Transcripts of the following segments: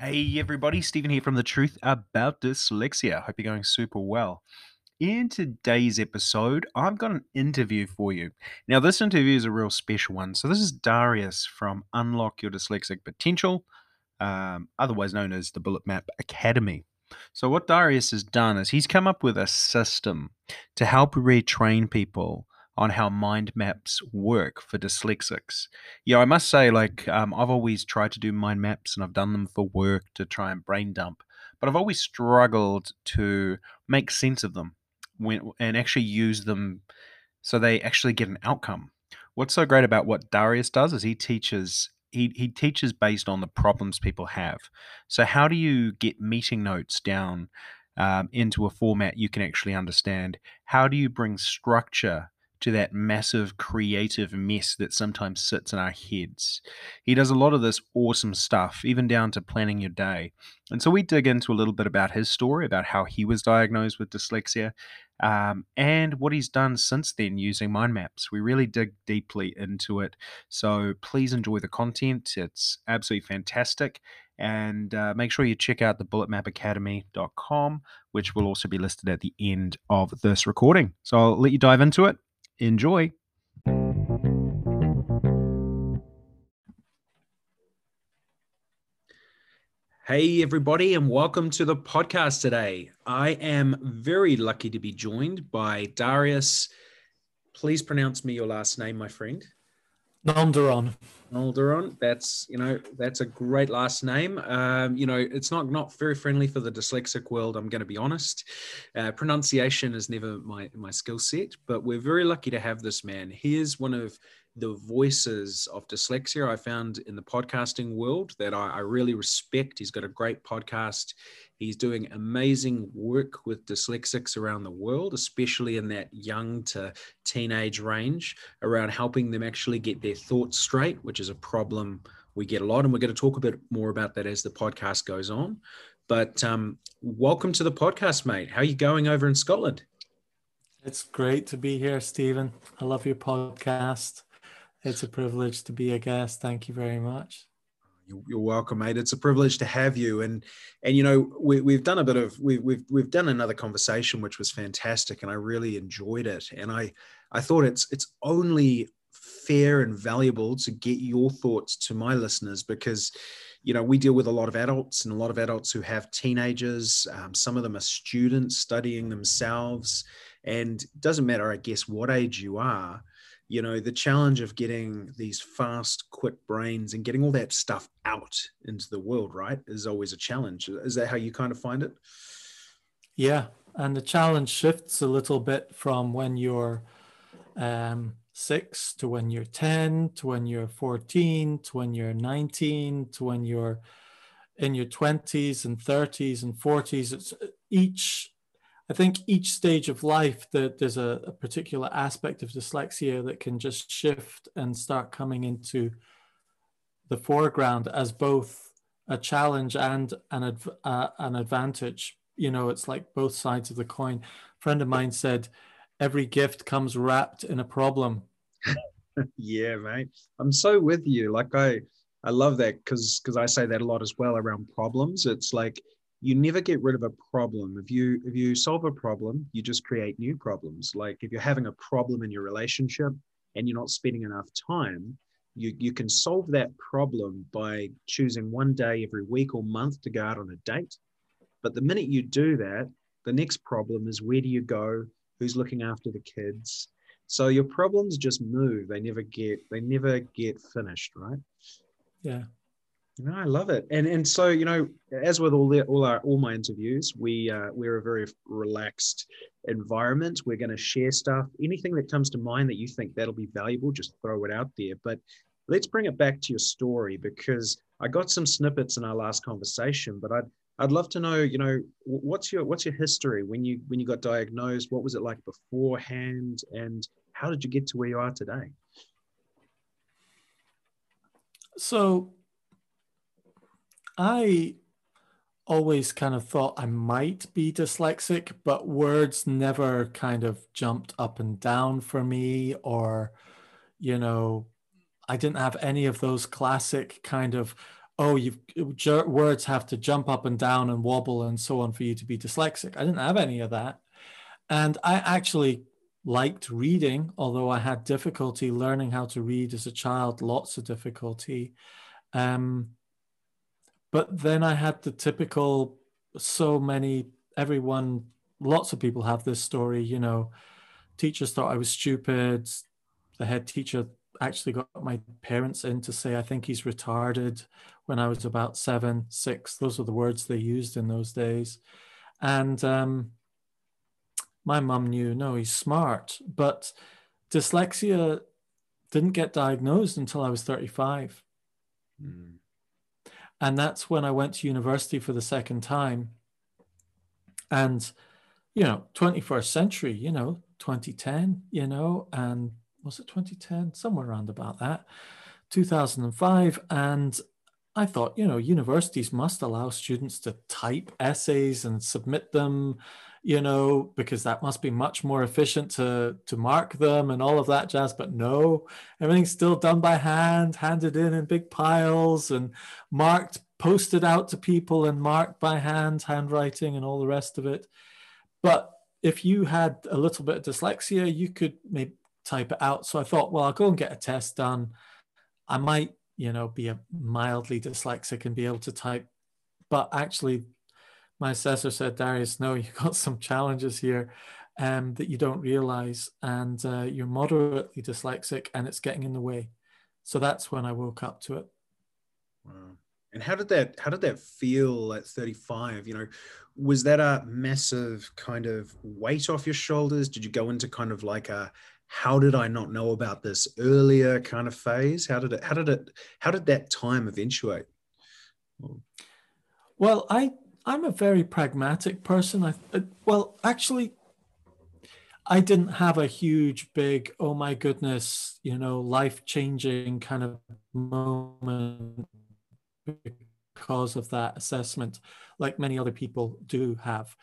Hey everybody, Stephen here from The Truth About Dyslexia. Hope you're going super well. In today's episode, I've got an interview for you. Now, this interview is a real special one. So, this is Darius from Unlock Your Dyslexic Potential, um, otherwise known as the Bullet Map Academy. So, what Darius has done is he's come up with a system to help retrain people on how mind maps work for dyslexics. Yeah, I must say, like, um, I've always tried to do mind maps and I've done them for work to try and brain dump, but I've always struggled to make sense of them when, and actually use them so they actually get an outcome. What's so great about what Darius does is he teaches he, he teaches based on the problems people have. So how do you get meeting notes down um, into a format you can actually understand? How do you bring structure to that massive creative mess that sometimes sits in our heads. He does a lot of this awesome stuff, even down to planning your day. And so we dig into a little bit about his story, about how he was diagnosed with dyslexia, um, and what he's done since then using mind maps. We really dig deeply into it. So please enjoy the content. It's absolutely fantastic. And uh, make sure you check out the bulletmapacademy.com, which will also be listed at the end of this recording. So I'll let you dive into it. Enjoy. Hey, everybody, and welcome to the podcast today. I am very lucky to be joined by Darius. Please pronounce me your last name, my friend. Namdaran. Namdaran. That's you know that's a great last name. Um, you know it's not not very friendly for the dyslexic world. I'm going to be honest. Uh, pronunciation is never my my skill set, but we're very lucky to have this man. He is one of the voices of dyslexia I found in the podcasting world that I, I, really respect. He's got a great podcast. He's doing amazing work with dyslexics around the world, especially in that young to teenage range, around helping them actually get their thoughts straight, which is a problem we get a lot. And we're going to talk a bit more about that as the podcast goes on. But um, welcome to the podcast, mate. How are you going over in Scotland? It's great to be here, Stephen. I love your podcast. It's a privilege to be a guest. Thank you very much. You're welcome, mate. It's a privilege to have you. And and you know we, we've done a bit of we, we've we've done another conversation which was fantastic, and I really enjoyed it. And I I thought it's it's only fair and valuable to get your thoughts to my listeners because you know we deal with a lot of adults and a lot of adults who have teenagers um, some of them are students studying themselves and doesn't matter i guess what age you are you know the challenge of getting these fast quick brains and getting all that stuff out into the world right is always a challenge. Is that how you kind of find it? Yeah and the challenge shifts a little bit from when you're um, six to when you're 10 to when you're 14 to when you're 19 to when you're in your 20s and 30s and 40s it's each I think each stage of life that there's a, a, particular aspect of dyslexia that can just shift and start coming into the foreground as both a challenge and an adv- uh, an advantage. You know, it's like both sides of the coin. A friend of mine said, "Every gift comes wrapped in a problem." yeah, mate. I'm so with you. Like I, I love that because because I say that a lot as well around problems. It's like you never get rid of a problem. If you if you solve a problem you just create new problems. Like if you're having a problem in your relationship and you're not spending enough time you you can solve that problem by choosing one day every week or month to go out on a date. But the minute you do that the next problem is where do you go? Who's looking after the kids? So your problems just move. They never get they never get finished right? Yeah no, I love it, and and so you know, as with all the, all our all my interviews, we uh, we're a very relaxed environment. We're going to share stuff, anything that comes to mind that you think that'll be valuable, just throw it out there. But let's bring it back to your story because I got some snippets in our last conversation, but I'd I'd love to know, you know, what's your what's your history when you when you got diagnosed? What was it like beforehand, and how did you get to where you are today? So I always kind of thought I might be dyslexic, but words never kind of jumped up and down for me, or, you know, I didn't have any of those classic kind of oh, you've words have to jump up and down and wobble and so on for you to be dyslexic. I didn't have any of that. And I actually liked reading, although I had difficulty learning how to read as a child, lots of difficulty. Um, but then I had the typical, so many, everyone, lots of people have this story, you know, teachers thought I was stupid. The head teacher actually got my parents in to say, I think he's retarded when I was about seven, six. Those are the words they used in those days. And um, my mum knew, no, he's smart. But dyslexia didn't get diagnosed until I was 35. Mm. And that's when I went to university for the second time. And, you know, 21st century, you know, 2010, you know, and was it 2010? Somewhere around about that, 2005. And I thought, you know, universities must allow students to type essays and submit them, you know, because that must be much more efficient to, to mark them and all of that jazz. But no, everything's still done by hand, handed in in big piles and marked, posted out to people and marked by hand, handwriting and all the rest of it. But if you had a little bit of dyslexia, you could maybe type it out. So I thought, well, I'll go and get a test done. I might, you know, be a mildly dyslexic and be able to type. But actually, my assessor said, Darius, no, you've got some challenges here um, that you don't realize, and uh, you're moderately dyslexic, and it's getting in the way. So that's when I woke up to it. Wow. And how did that how did that feel at 35? You know, was that a massive kind of weight off your shoulders? Did you go into kind of like a how did I not know about this earlier kind of phase? How did it how did it how did that time eventuate? Well, I I'm a very pragmatic person. I uh, well, actually I didn't have a huge big oh my goodness, you know, life-changing kind of moment because of that assessment, like many other people do have.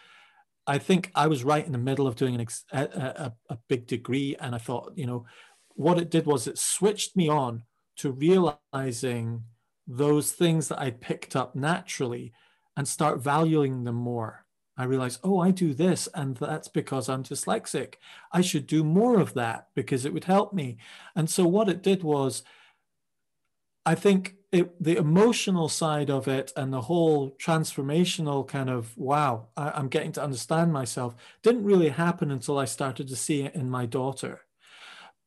I think I was right in the middle of doing an ex- a, a, a big degree, and I thought, you know, what it did was it switched me on to realizing those things that I picked up naturally and start valuing them more. I realized, oh, I do this, and that's because I'm dyslexic. I should do more of that because it would help me. And so, what it did was, I think it, the emotional side of it and the whole transformational kind of wow I, am getting to understand myself didn't really happen until i started to see it in my daughter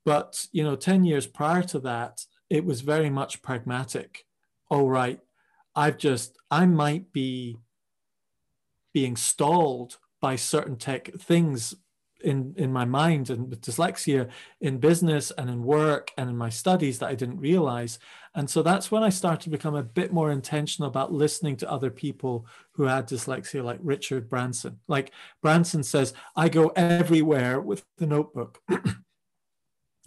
but you know 10 years prior to that it was very much pragmatic oh right i've just i might be being stalled by certain tech things in in my mind and with dyslexia in business and in work and in my studies that I didn't realize. And so that's when I started to become a bit more intentional about listening to other people who had dyslexia, like Richard Branson. Like Branson says, I go everywhere with the notebook. mm.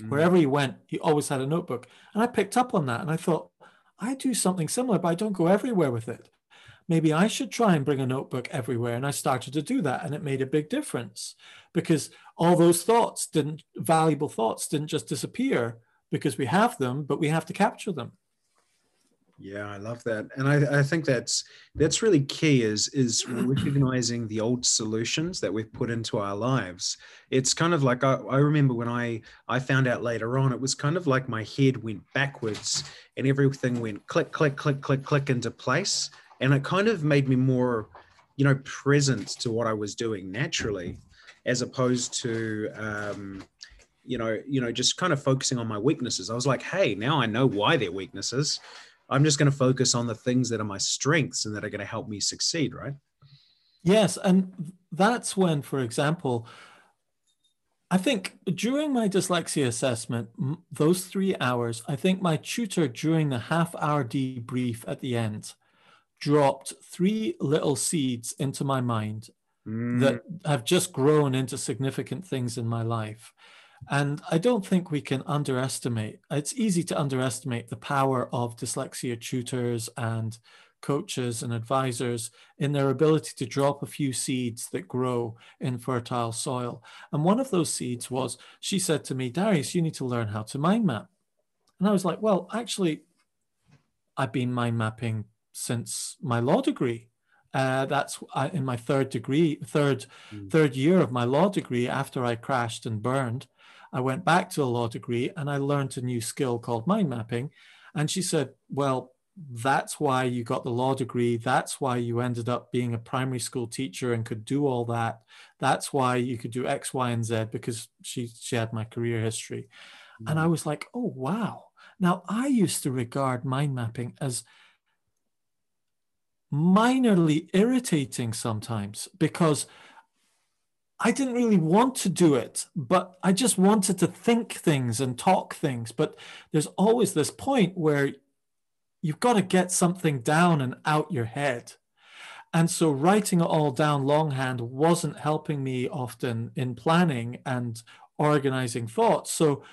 Wherever he went, he always had a notebook. And I picked up on that and I thought, I do something similar, but I don't go everywhere with it maybe I should try and bring a notebook everywhere. And I started to do that, and it made a big difference because all those thoughts didn't, valuable thoughts didn't just disappear because we have them, but we have to capture them. Yeah, I love that, and I, I think that's that's really key is is recognizing the old solutions that we've put into our lives. It's kind of like I, I remember when I I found out later on, it was kind of like my head went backwards and everything went click click click click click into place, and it kind of made me more you know present to what i was doing naturally as opposed to um, you know you know just kind of focusing on my weaknesses. I was like hey now i know why they're weaknesses i'm just going to focus on the things that are my strengths and that are going to help me succeed right yes and that's when for example I think during my dyslexia assessment, those three hours, I think my tutor during the half hour debrief at the end dropped three little seeds into my mind mm. that have just grown into significant things in my life. And I don't think we can underestimate, it's easy to underestimate the power of dyslexia tutors and coaches and advisors in their ability to drop a few seeds that grow in fertile soil. And one of those seeds was she said to me, Darius, you need to learn how to mind map. And I was like, well, actually, I've been mind mapping since my law degree. Uh, that's in my third degree, third mm. third year of my law degree. After I crashed and burned, I went back to a law degree and I learned a new skill called mind mapping. And she said, "Well, that's why you got the law degree. That's why you ended up being a primary school teacher and could do all that. That's why you could do X, Y, and Z because she she had my career history." Mm. And I mm. was like, "Oh wow." Now I used to regard mind mapping as minorly irritating sometimes because I didn't really want to do it, but I just wanted to think things and talk things. But there's always this point where you've got to get something down and out your head. And so writing it all down longhand wasn't helping me often in planning and organizing thoughts. So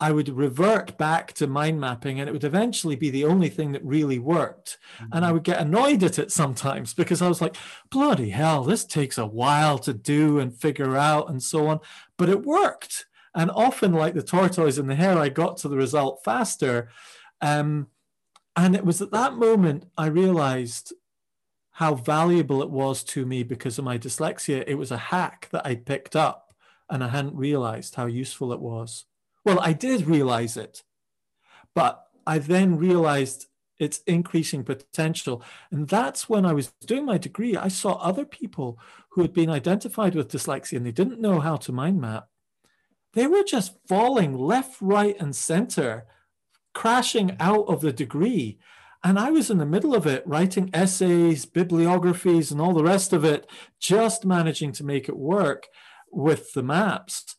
I would revert back to mind mapping and it would eventually be the only thing that really worked. Mm-hmm. And I mm-hmm. would get annoyed at it sometimes because I was like, bloody hell, this takes a while to do and figure out and so on. But it worked. And often, like the tortoise and the hare, I got to the result faster. Um, and it was at that moment I realized how valuable it was to me because of my dyslexia. It was a hack that I picked up and I hadn't realized how useful it was. Well, I did realize it, but I then realized its increasing potential. And that's when I was doing my degree. I saw other people who had been identified with dyslexia and they didn't know how to mind map. They were just falling left, right, and center, crashing out of the degree. And I was in the middle of it, writing essays, bibliographies, and all the rest of it, just managing to make it work with the maps.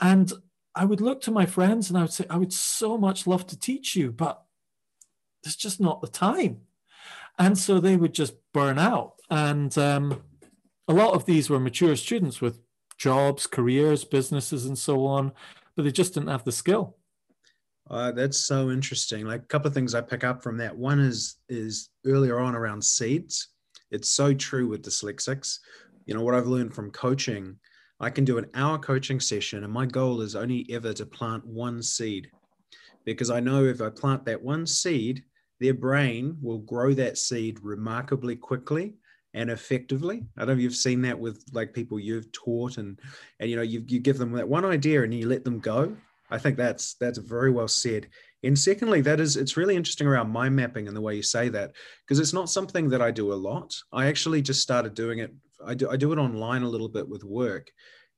And I would look to my friends and I would say, I would so much love to teach you, but there's just not the time. And so they would just burn out. And um, a lot of these were mature students with jobs, careers, businesses, and so on, but they just didn't have the skill. Uh, that's so interesting. Like a couple of things I pick up from that. One is is earlier on around seeds. It's so true with dyslexics. You know what I've learned from coaching I can do an hour coaching session, and my goal is only ever to plant one seed because I know if I plant that one seed, their brain will grow that seed remarkably quickly and effectively. I don't know if you've seen that with like people you've taught and and you know you you give them that one idea and you let them go. I think that's that's very well said. And secondly, that is it's really interesting around mind mapping and the way you say that because it's not something that I do a lot. I actually just started doing it I do I do it online a little bit with work,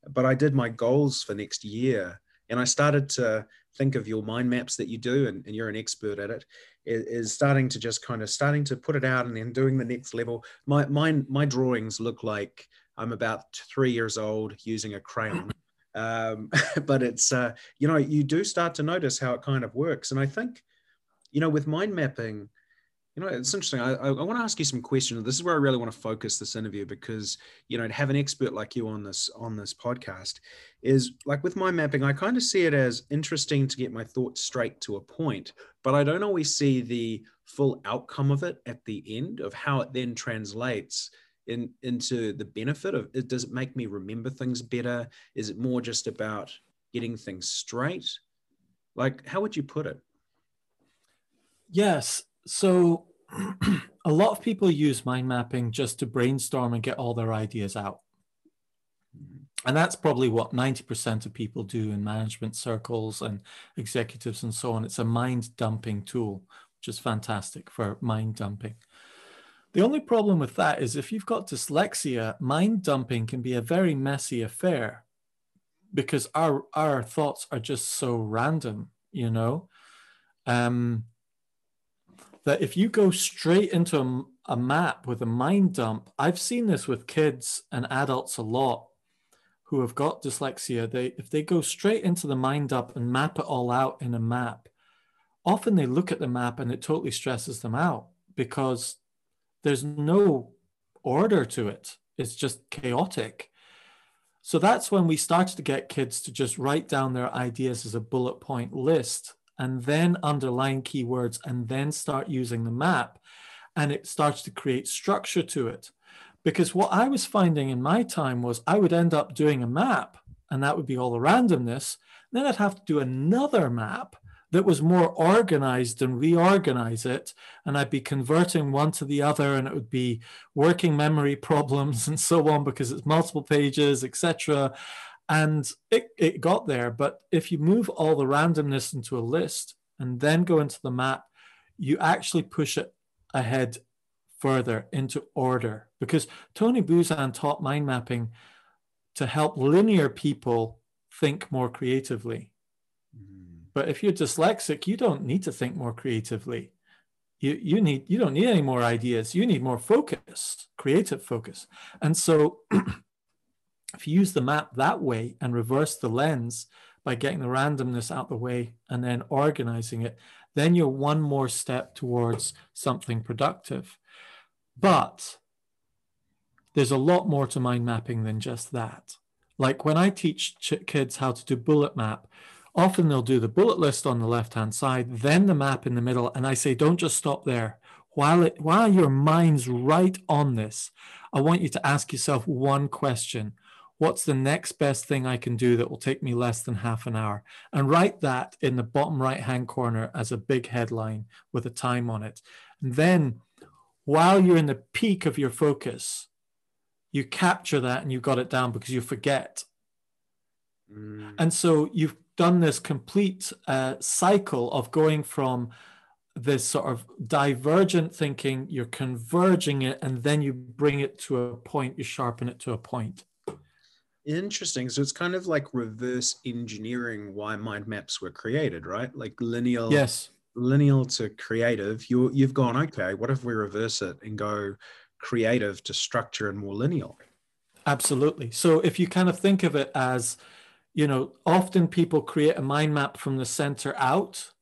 but I did my goals for next year, and I started to think of your mind maps that you do, and, and you're an expert at it. Is, starting to just kind of starting to put it out and then doing the next level. My my my drawings look like I'm about three years old using a crayon. Um, but it's uh, you know you do start to notice how it kind of works and i think you know with mind mapping you know, it's interesting. I, I, want to ask you some questions. This is where I really want to focus this interview because, you know, to have an expert like you on this on this podcast is like with my mapping, I kind of see it as interesting to get my thoughts straight to a point, but I don't always see the full outcome of it at the end of how it then translates in into the benefit of it. Does it make me remember things better? Is it more just about getting things straight? Like, how would you put it? Yes, so a lot of people use mind mapping just to brainstorm and get all their ideas out. And that's probably what 90% of people do in management circles and executives and so on. It's a mind dumping tool, which is fantastic for mind dumping. The only problem with that is if you've got dyslexia, mind dumping can be a very messy affair because our, our thoughts are just so random, you know? Um, that if you go straight into a, a map with a mind dump, I've seen this with kids and adults a lot who have got dyslexia. They if they go straight into the mind dump and map it all out in a map, often they look at the map and it totally stresses them out because there's no order to it. It's just chaotic. So that's when we started to get kids to just write down their ideas as a bullet point list and then underline keywords and then start using the map. And it starts to create structure to it. Because what I was finding in my time was I would end up doing a map, and that would be all the randomness. Then I'd have to do another map that was more organized and reorganize it. And I'd be converting one to the other, and it would be working memory problems and so on because it's multiple pages, etc. And it, it got there. But if you move all the randomness into a list and then go into the map, you actually push it ahead further into order because Tony Buzan taught mind mapping to help linear people think more creatively. Hmm. But if you're dyslexic, you don't need to think more creatively. You, you need you don't need any more ideas. You need more focus, creative focus. And so if you use the map that way and reverse the lens by getting the randomness out the way and then organizing it, then you're one more step towards something productive. But there's a lot more to mind mapping than just that. Like when I teach kids how to do bullet map, Often they'll do the bullet list on the left hand side, then the map in the middle. And I say, don't just stop there. While, it, while your mind's right on this, I want you to ask yourself one question What's the next best thing I can do that will take me less than half an hour? And write that in the bottom right hand corner as a big headline with a time on it. And then while you're in the peak of your focus, you capture that and you got it down because you forget. Mm. And so you've done this complete uh, cycle of going from this sort of divergent thinking, you're converging it, and then you bring it to a point, you sharpen it to a point. Interesting. So it's kind of like reverse engineering why mind maps were created, right? Like linear. Yes. Lineal to creative. You you've gone okay. What if we reverse it and go creative to structure and more lineal? Absolutely. So if you kind of think of it as you know, often people create a mind map from the center out.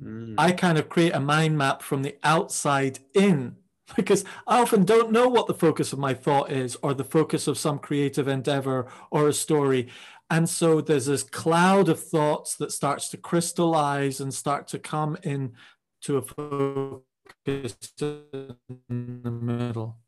Mm. I kind of create a mind map from the outside in because I often don't know what the focus of my thought is or the focus of some creative endeavor or a story. And so there's this cloud of thoughts that starts to crystallize and start to come in to a focus in the middle.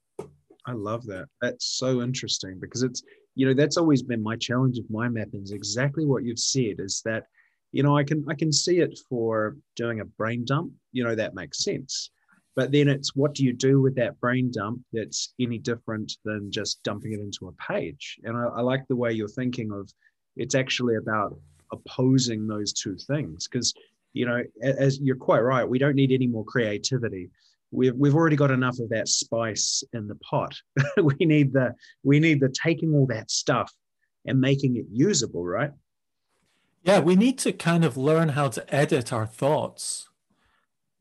I love that. That's so interesting because it's you know that's always been my challenge of mind mapping is exactly what you've said is that you know i can i can see it for doing a brain dump you know that makes sense but then it's what do you do with that brain dump that's any different than just dumping it into a page and i, I like the way you're thinking of it's actually about opposing those two things because you know as you're quite right we don't need any more creativity we've we've already got enough of that spice in the pot. we need the we need the taking all that stuff and making it usable, right? Yeah, we need to kind of learn how to edit our thoughts.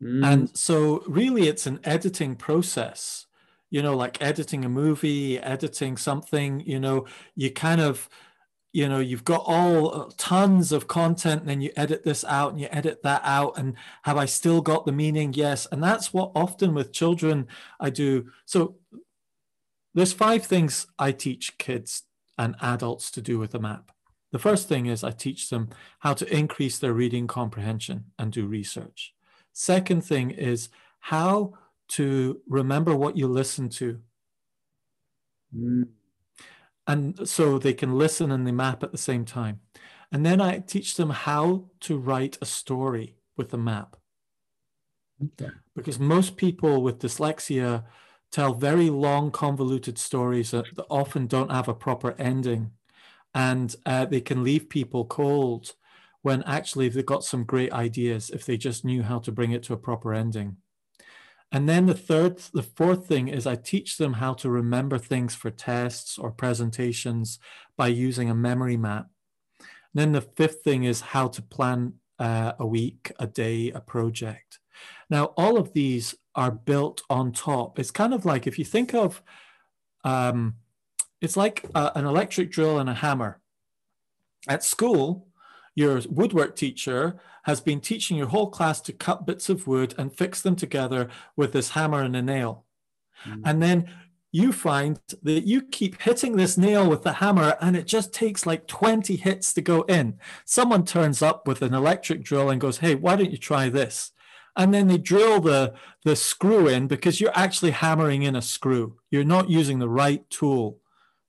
Mm. And so really it's an editing process. You know, like editing a movie, editing something, you know, you kind of you know you've got all uh, tons of content and then you edit this out and you edit that out and have i still got the meaning yes and that's what often with children i do so there's five things i teach kids and adults to do with a map the first thing is i teach them how to increase their reading comprehension and do research second thing is how to remember what you listen to mm and so they can listen and they map at the same time. And then I teach them how to write a story with a map. Okay. Because most people with dyslexia tell very long, convoluted stories that, that often don't have a proper ending. And uh, they can leave people cold when actually they've got some great ideas if they just knew how to bring it to a proper ending. And then the third, the fourth thing is I teach them how to remember things for tests or presentations by using a memory map. And then the fifth thing is how to plan uh, a week, a day, a project. Now, all of these are built on top. It's kind of like if you think of, um, it's like a, an electric drill and a hammer. At school, your woodwork teacher has been teaching your whole class to cut bits of wood and fix them together with this hammer and a nail. Mm. And then you find that you keep hitting this nail with the hammer and it just takes like 20 hits to go in. Someone turns up with an electric drill and goes, Hey, why don't you try this? And then they drill the, the screw in because you're actually hammering in a screw. You're not using the right tool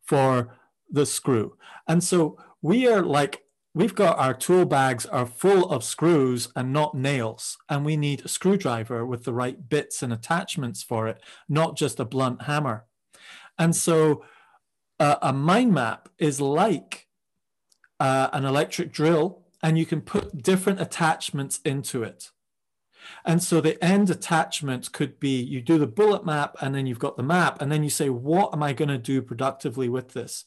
for the screw. And so we are like we've got our tool bags are full of screws and not nails and we need a screwdriver with the right bits and attachments for it not just a blunt hammer. And so uh, a mind map is like uh, an electric drill and you can put different attachments into it. And so the end attachment could be you do the bullet map and then you've got the map and then you say what am i going to do productively with this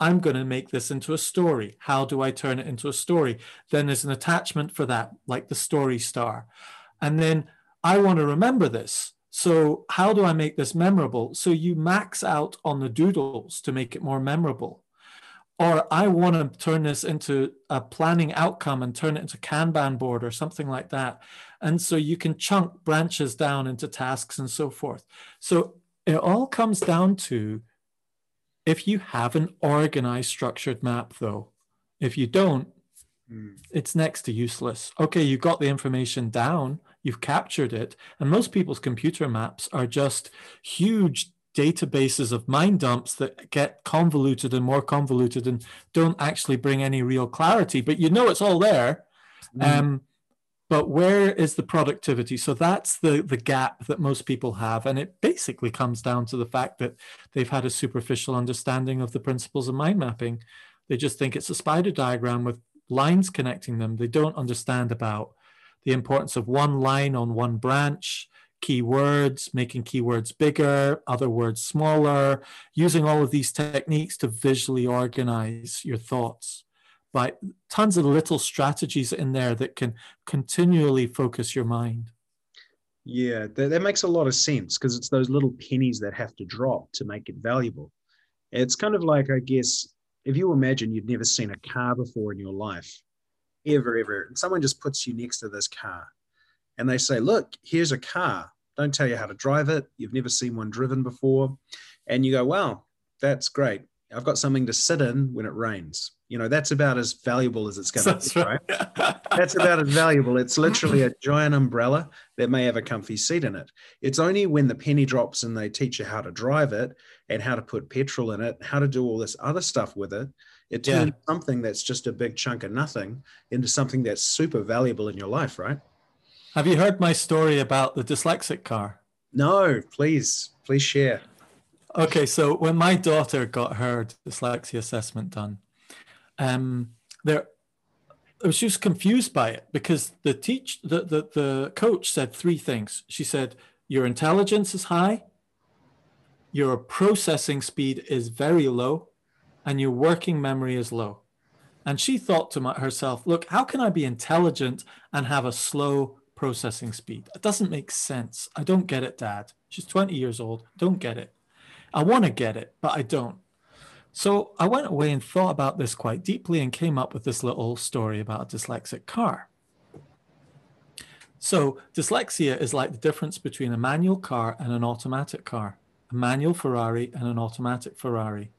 I'm going to make this into a story. How do I turn it into a story? Then there's an attachment for that, like the story star. And then I want to remember this. So, how do I make this memorable? So, you max out on the doodles to make it more memorable. Or I want to turn this into a planning outcome and turn it into Kanban board or something like that. And so you can chunk branches down into tasks and so forth. So it all comes down to if you have an organized, structured map, though, if you don't, mm. it's next to useless. Okay, you've got the information down, you've captured it, and most people's computer maps are just huge databases of mind dumps that get convoluted and more convoluted and don't actually bring any real clarity, but you know it's all there. Mm. Um, but where is the productivity? So that's the the gap that most people have and it basically comes down to the fact that they've had a superficial understanding of the principles of mind mapping. They just think it's a spider diagram with lines connecting them. They don't understand about the importance of one line on one branch keywords making keywords bigger other words smaller using all of these techniques to visually organize your thoughts by tons of little strategies in there that can continually focus your mind. Yeah, that, that makes a lot of sense because it's those little pennies that have to drop to make it valuable. It's kind of like, I guess, if you imagine you've never seen a car before in your life, ever, ever, and someone just puts you next to this car and they say, Look, here's a car. Don't tell you how to drive it. You've never seen one driven before. And you go, Wow, that's great. I've got something to sit in when it rains. You know, that's about as valuable as it's going to be, right? that's about as valuable. It's literally a giant umbrella that may have a comfy seat in it. It's only when the penny drops and they teach you how to drive it and how to put petrol in it, how to do all this other stuff with it. It turns yeah. something that's just a big chunk of nothing into something that's super valuable in your life, right? Have you heard my story about the dyslexic car? No, please, please share. Okay, so when my daughter got her dyslexia assessment done, um, there, she was just confused by it because the teach the, the the coach said three things. She said your intelligence is high, your processing speed is very low, and your working memory is low. And she thought to herself, look, how can I be intelligent and have a slow processing speed? It doesn't make sense. I don't get it, Dad. She's 20 years old. Don't get it. I want to get it, but I don't. So I went away and thought about this quite deeply and came up with this little story about a dyslexic car. So dyslexia is like the difference between a manual car and an automatic car, a manual Ferrari and an automatic Ferrari.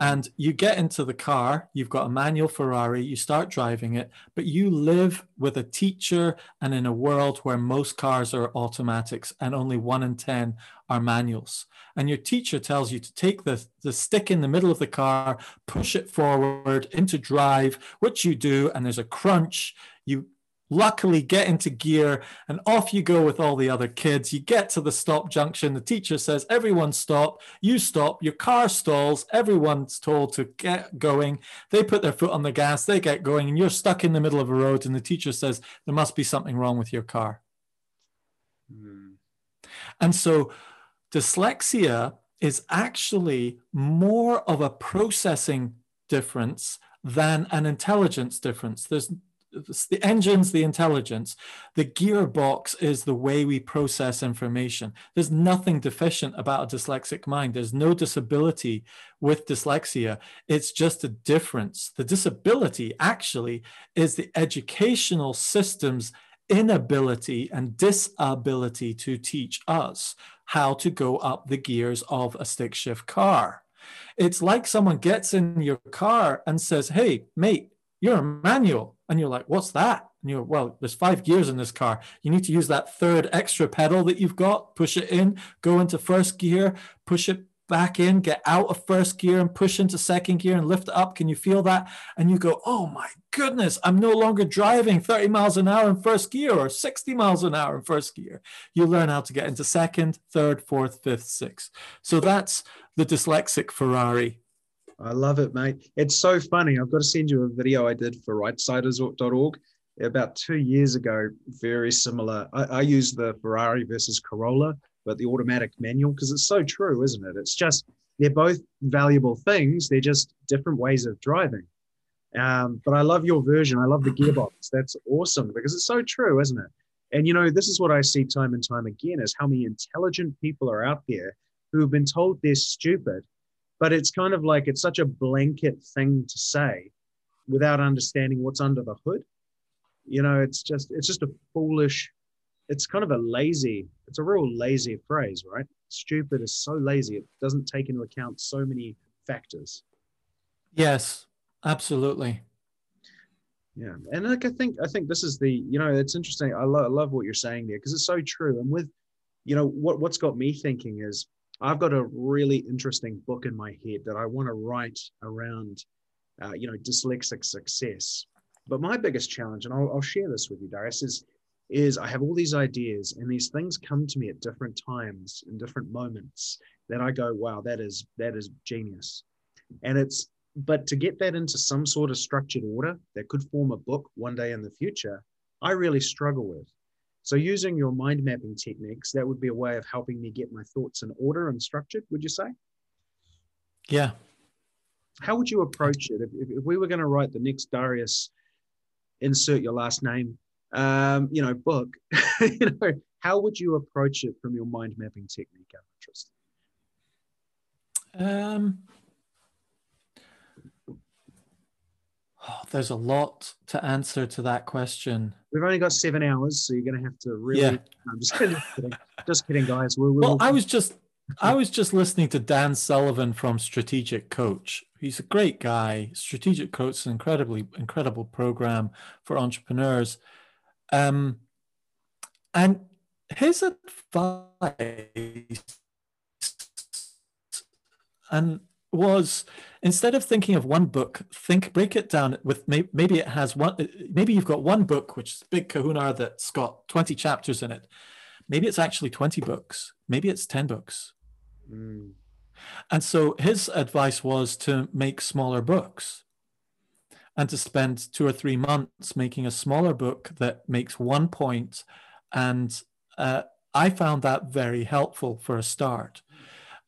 And you get into the car, you've got a manual Ferrari, you start driving it, but you live with a teacher and in a world where most cars are automatics and only one in 10 are manuals. And your teacher tells you to take the, the stick in the middle of the car, push it forward into drive, which you do, and there's a crunch. You luckily get into gear and off you go with all the other kids. You get to the stop junction. The teacher says everyone stop. You stop. Your car stalls. Everyone's told to get going. They put their foot on the gas. They get going and you're stuck in the middle of a road and the teacher says there must be something wrong with your car. Mm. and so dyslexia is actually more of a processing difference than an intelligence difference. There's the engine's the intelligence. The gearbox is the way we process information. There's nothing deficient about a dyslexic mind. There's no disability with dyslexia. It's just a difference. The disability actually is the educational system's inability and disability to teach us how to go up the gears of a stick shift car. It's like someone gets in your car and says hey mate you're a manual and you're like, what's that? And you're, well, there's five gears in this car. You need to use that third extra pedal that you've got, push it in, go into first gear, push it back in, get out of first gear and push into second gear and lift it up. Can you feel that? And you go, oh my goodness, I'm no longer driving 30 miles an hour in first gear or 60 miles an hour in first gear. You learn how to get into second, third, fourth, fifth, sixth. So that's the dyslexic Ferrari. I love it, mate. It's so funny. I've got to send you a video I did for rightsiders.org about two years ago. Very similar. I, I use the Ferrari versus Corolla but the automatic manual because it's so true, isn't it? It's just they're both valuable things. They're just different ways of driving. Um, but I love your version. I love the gearbox. That's awesome because it's so true, isn't it? And you know, this is what I see time and time again: is how many intelligent people are out there who have been told they're stupid, but it's kind of like it's such a blanket thing to say without understanding what's under the hood. You know, it's just it's just a foolish it's kind of a lazy, it's a real lazy phrase, right? Stupid is so lazy. It doesn't take into account so many factors. Yes, absolutely. Yeah. And like, I think, I think this is the, you know, it's interesting. I, lo- I love what you're saying there because it's so true. And with, you know, what, what's got me thinking is I've got a really interesting book in my head that I want to write around, uh, you know, dyslexic success. But my biggest challenge, and I'll, I'll share this with you, Darius, is is I have all these ideas and these things come to me at different times in different moments that I go, wow, that is that is genius. And it's but to get that into some sort of structured order that could form a book one day in the future, I really struggle with. So using your mind mapping techniques, that would be a way of helping me get my thoughts in order and structured, would you say? Yeah. How would you approach it if, if we were going to write the next Darius, insert your last name um, you know, book, you know, how would you approach it from your mind mapping technique? I'm interested. Um, oh, there's a lot to answer to that question. We've only got seven hours, so you're going to have to really. Yeah. I'm just kidding. just kidding, guys. We'll, we'll, well, I was just I was just listening to Dan Sullivan from Strategic Coach. He's a great guy. Strategic Coach is an incredibly incredible program for entrepreneurs. Um, and his advice and was instead of thinking of one book, think break it down with maybe it has one. Maybe you've got one book which is big Kahuna that's got twenty chapters in it. Maybe it's actually twenty books. Maybe it's ten books. Mm. And so his advice was to make smaller books and to spend two or three months making a smaller book that makes one point. And uh, I found that very helpful for a start.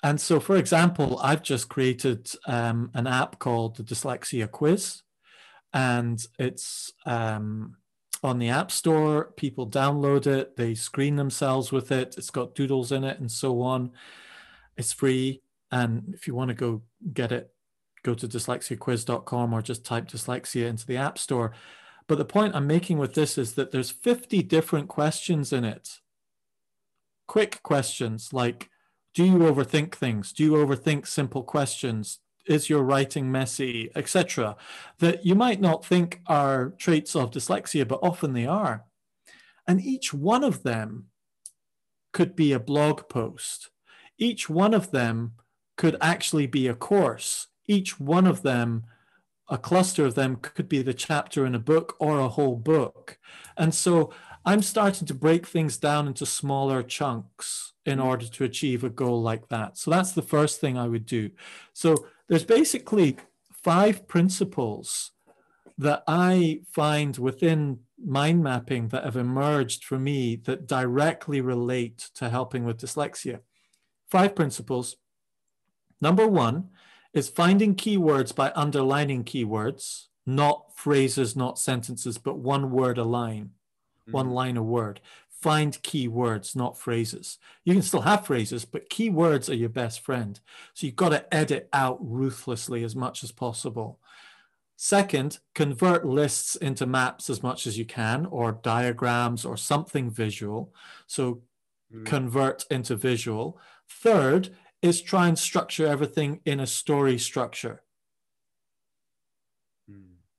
And so, for example, I've just created um, an app called the Dyslexia Quiz, and it's um, on the App Store. People download it, they screen themselves with it. It's got doodles in it and so on. It's free. And if you want to go get it, go to dyslexiaquiz.com or just type dyslexia into the App Store. But the point I'm making with this is that there's 50 different questions in it. Quick questions like Do you overthink things? Do you overthink simple questions? Is your writing messy, etc.? That you might not think are traits of dyslexia, but often they are. And each one of them could be a blog post. Each one of them could actually be a course each one of them, a cluster of them, could be the chapter in a book or a whole book. And so I'm starting to break things down into smaller chunks in mm. order to achieve a goal like that. So that's the first thing I would do. So there's basically five principles that I find within mind mapping that have emerged for me that directly relate to helping with dyslexia. Five principles. Number one is finding keywords by underlining keywords, not phrases, not sentences, but one word a line. One line a word. Find key words, not phrases. You can still have phrases, but key words are your best friend. So you've got to edit out ruthlessly as much as possible. Second, convert lists into maps as much as you can, or diagrams, or something visual. So mm. convert into visual. Third, is try and structure everything in a story structure.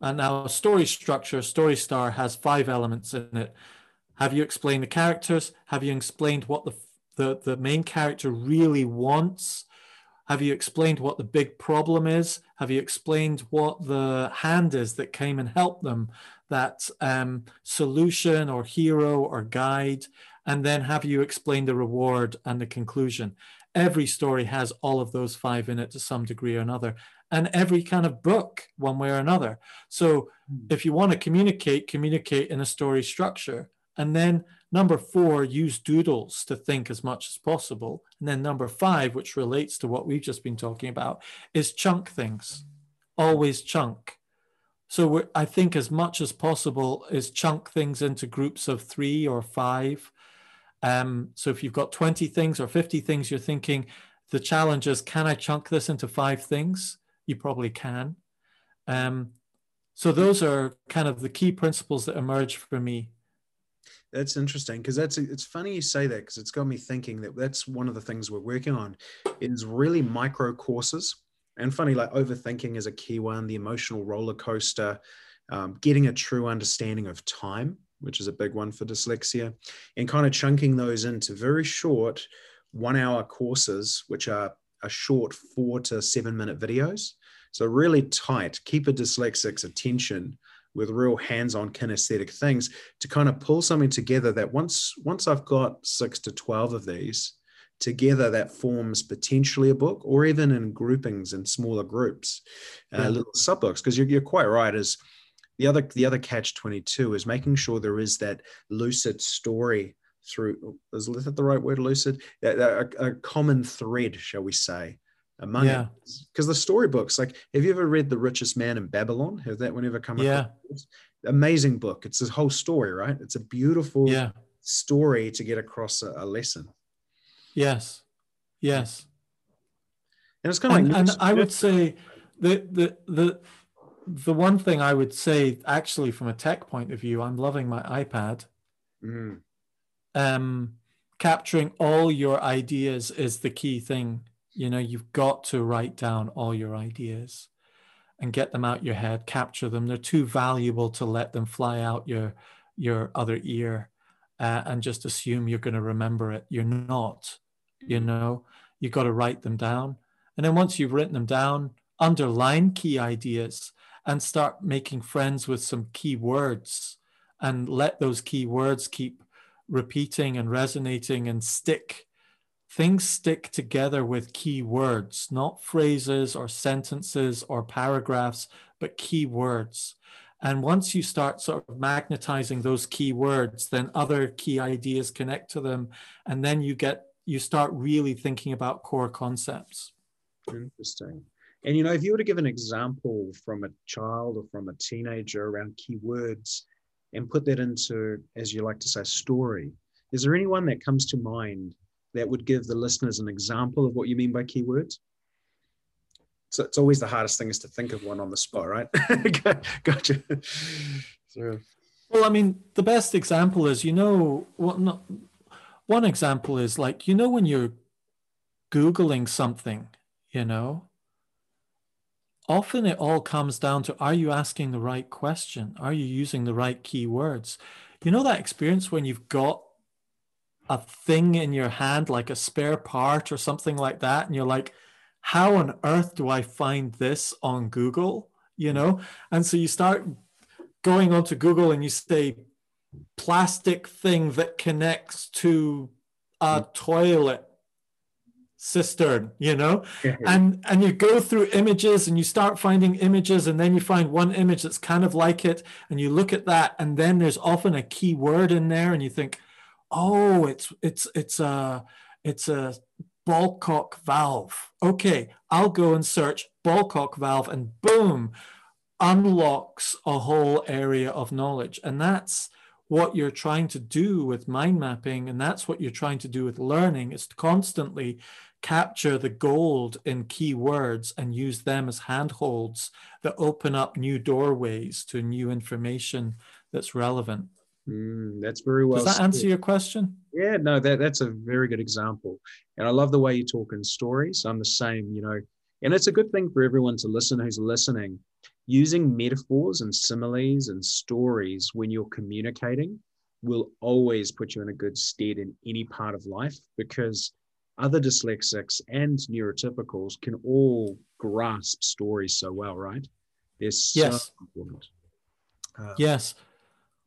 And now a story structure, Story Star has five elements in it. Have you explained the characters? Have you explained what the, the, the main character really wants? Have you explained what the big problem is? Have you explained what the hand is that came and helped them? That um, solution or hero or guide? And then have you explained the reward and the conclusion? Every story has all of those five in it to some degree or another, and every kind of book, one way or another. So hmm. if you want to communicate, communicate in a story structure. And then Number four, use doodles to think as much as possible. And then number five, which relates to what we've just been talking about, is chunk things. Always chunk. So I think as much as possible is chunk things into groups of three or five. Um, so if you've got 20 things or 50 things, you're thinking the challenge is, can I chunk this into five things? You probably can. Um, so those are kind of the key principles that emerge for me that's interesting because that's it's funny you say that because it's got me thinking that that's one of the things we're working on is really micro courses and funny like overthinking is a key one the emotional roller coaster um, getting a true understanding of time which is a big one for dyslexia and kind of chunking those into very short one hour courses which are a short four to seven minute videos so really tight keep a dyslexic's attention with real hands-on kinesthetic things to kind of pull something together that once once I've got six to 12 of these together that forms potentially a book or even in groupings and smaller groups uh, yeah. little sub books because you're, you're quite right is the other the other catch 22 is making sure there is that lucid story through is that the right word lucid a, a, common thread shall we say among yeah. Because the storybooks, like, have you ever read The Richest Man in Babylon? Have that one ever come yeah. across? Amazing book. It's a whole story, right? It's a beautiful yeah. story to get across a, a lesson. Yes. Yes. And it's kind of and, like and I would say the the the the one thing I would say actually from a tech point of view, I'm loving my iPad. Mm. Um, capturing all your ideas is the key thing you know, you've got to write down all your ideas and get them out your head, capture them. They're too valuable to let them fly out your your other ear uh, and just assume you're going to remember it. You're not. You know, you've got to write them down, and then once you've written them down, underline key ideas and start making friends with some key words, and let those key words keep repeating and resonating and stick things stick together with key words, not phrases or sentences or paragraphs, but key words. And once you start sort of magnetizing those key words, then other key ideas connect to them. And then you get, you start really thinking about core concepts. Interesting. And you know, if you were to give an example from a child or from a teenager around keywords and put that into, as you like to say, story, is there anyone that comes to mind that would give the listeners an example of what you mean by keywords? So it's always the hardest thing is to think of one on the spot, right? gotcha. So. Well, I mean, the best example is, you know, not, one example is like, you know, when you're Googling something, you know, often it all comes down to are you asking the right question? Are you using the right keywords? You know that experience when you've got a thing in your hand, like a spare part or something like that, and you're like, how on earth do I find this on Google? You know? And so you start going onto Google and you say, plastic thing that connects to a mm. toilet cistern you know mm-hmm. and and you go through images and you start finding images and then you find one image that's kind of like it and you look at that and then there's often a key word in there and you think oh, it's it's it's a it's a Ballcock valve. Okay, I'll go and search Ballcock valve, and boom, unlocks a whole area of knowledge. And that's what you're trying to do with mind mapping, and that's what you're trying to do with learning is to constantly capture the gold in keywords and use them as handholds that open up new doorways to new information that's relevant. Mm, that's very well. Does that answer your question? Yeah, no, that, that's a very good example. And I love the way you talk in stories. I'm the same, you know, and it's a good thing for everyone to listen who's listening. Using metaphors and similes and stories when you're communicating will always put you in a good stead in any part of life because other dyslexics and neurotypicals can all grasp stories so well, right? They're so yes. important. Uh, yes.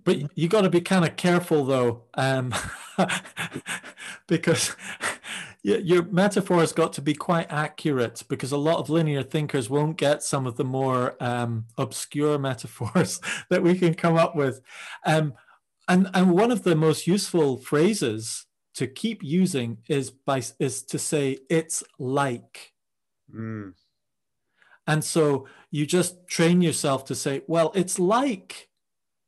But you got to be kind of careful though, um, because your metaphor has got to be quite accurate because a lot of linear thinkers won't get some of the more um, obscure metaphors that we can come up with. Um, and, and one of the most useful phrases to keep using is by is to say it's like. Mm. And so you just train yourself to say, well, it's like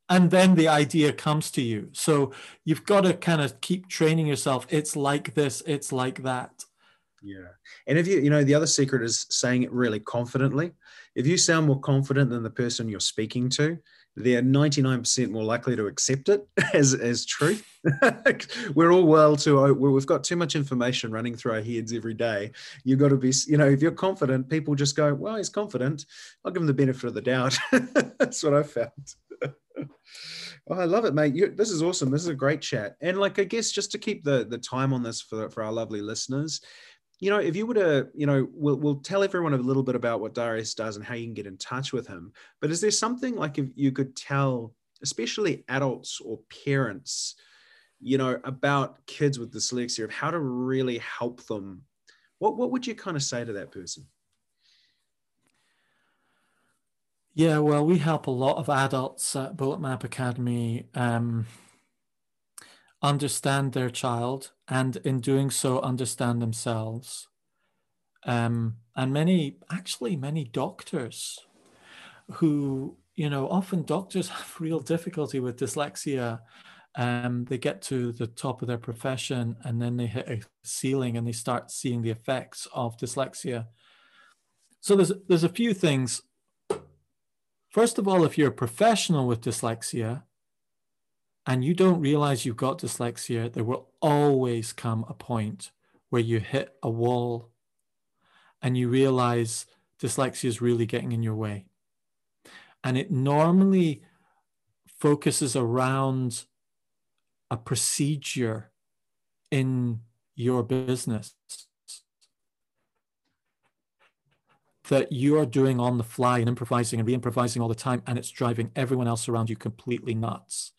and then the idea comes to you. So you've got to kind of keep training yourself. It's like this it's like that. Yeah. And if you you know the other secret is saying it really confidently. If you sound more confident than the person you're speaking to they're 99% more likely to accept it as, as truth. we're all well too, uh, we've got too much information running through our heads every day. You've got to be, you know, if you're confident, people just go, well, he's confident. I'll give him the benefit of the doubt. That's what I found. Oh, I love it, mate. You, this is awesome. This is a great chat. And like, I guess just to keep the the time on this for for our lovely listeners, you know, if you were to, you know, we'll we'll tell everyone a little bit about what Darius does and how you can get in touch with him. But is there something like if you could tell, especially adults or parents, you know, about kids with dyslexia of how to really help them? What what would you kind of say to that person? Yeah, well, we help a lot of adults at Bullet Map Academy um, understand their child and, in doing so, understand themselves. Um, and many, actually, many doctors who, you know, often doctors have real difficulty with dyslexia. Um, they get to the top of their profession and then they hit a ceiling and they start seeing the effects of dyslexia. So there's there's a few things First of all, if you're a professional with dyslexia and you don't realize you've got dyslexia, there will always come a point where you hit a wall and you realize dyslexia is really getting in your way. And it normally focuses around a procedure in your business that you're doing on the fly and improvising and re-improvising all the time and it's driving everyone else around you completely nuts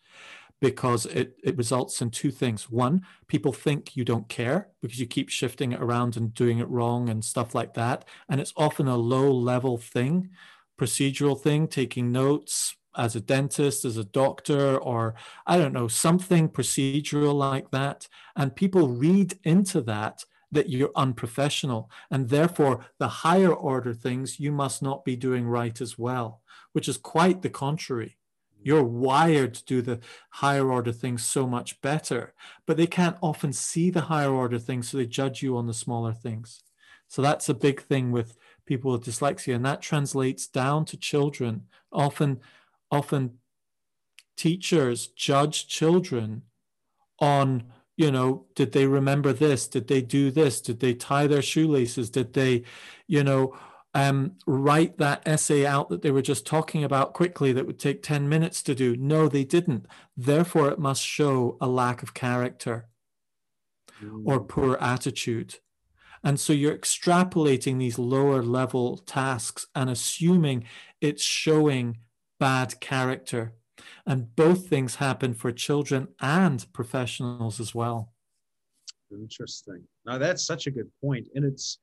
because it, it results in two things one people think you don't care because you keep shifting it around and doing it wrong and stuff like that and it's often a low level thing procedural thing taking notes as a dentist as a doctor or i don't know something procedural like that and people read into that that you're unprofessional. And therefore, the higher order things you must not be doing right as well, which is quite the contrary. You're wired to do the higher order things so much better, but they can't often see the higher order things, so they judge you on the smaller things. So that's a big thing with people with dyslexia, and that translates down to children. Often, often teachers judge children on you know did they remember this did they do this did they tie their shoelaces did they you know um, write that essay out that they were just talking about quickly that would take 10 minutes to do no they didn't therefore it must show a lack of character mm. or poor attitude and so you're extrapolating these lower level tasks and assuming it's showing bad character and both things happen for children and professionals as well. Interesting. Now that's such a good point, and it's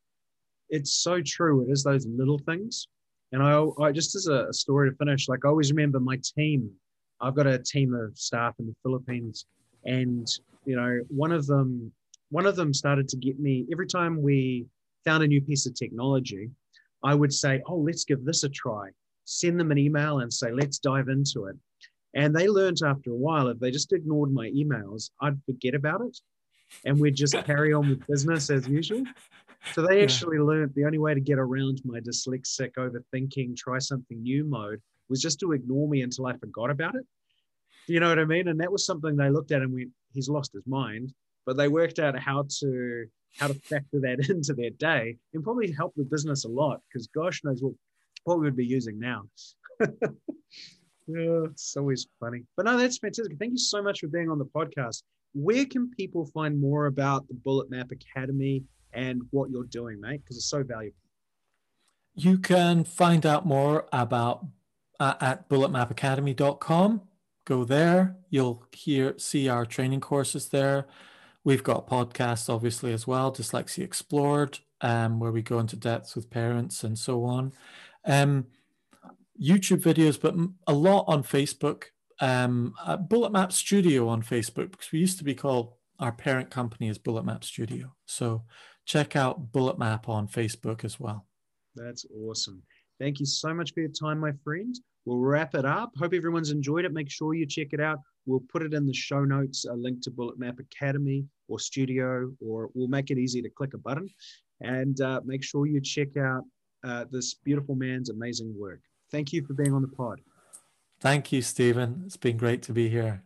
it's so true. It is those little things, and I, I just as a, story to finish, like I always remember my team. I've got a team of staff in the Philippines, and you know one of them one of them started to get me every time we found a new piece of technology. I would say, "Oh, let's give this a try." Send them an email and say, "Let's dive into it." And they learned after a while, if they just ignored my emails, I'd forget about it and we'd just carry on with business as usual. So they actually yeah. learned the only way to get around my dyslexic overthinking, try something new mode was just to ignore me until I forgot about it. You know what I mean? And that was something they looked at and went, he's lost his mind. But they worked out how to how to factor that into their day and probably help the business a lot because gosh knows what, what we would be using now. Yeah, it's always funny. But no, that's fantastic. Thank you so much for being on the podcast. where can people find more about the Bullet Map Academy and what you're doing, mate? Because it's so valuable. You can find out more about uh, at bulletmapacademy.com. Go there. You'll hear see our training courses there. We've got podcasts, obviously, as well, Dyslexia Explored, um, where we go into depth with parents and so on. Um, YouTube videos, but a lot on Facebook. Um, Bullet Map Studio on Facebook, because we used to be called our parent company is Bullet Map Studio. So check out Bullet Map on Facebook as well. That's awesome. Thank you so much for your time, my friend. We'll wrap it up. Hope everyone's enjoyed it. Make sure you check it out. We'll put it in the show notes, a link to Bullet Map Academy or Studio, or we'll make it easy to click a button. And uh, make sure you check out uh, this beautiful man's amazing work. Thank you for being on the pod. Thank you, Stephen. It's been great to be here.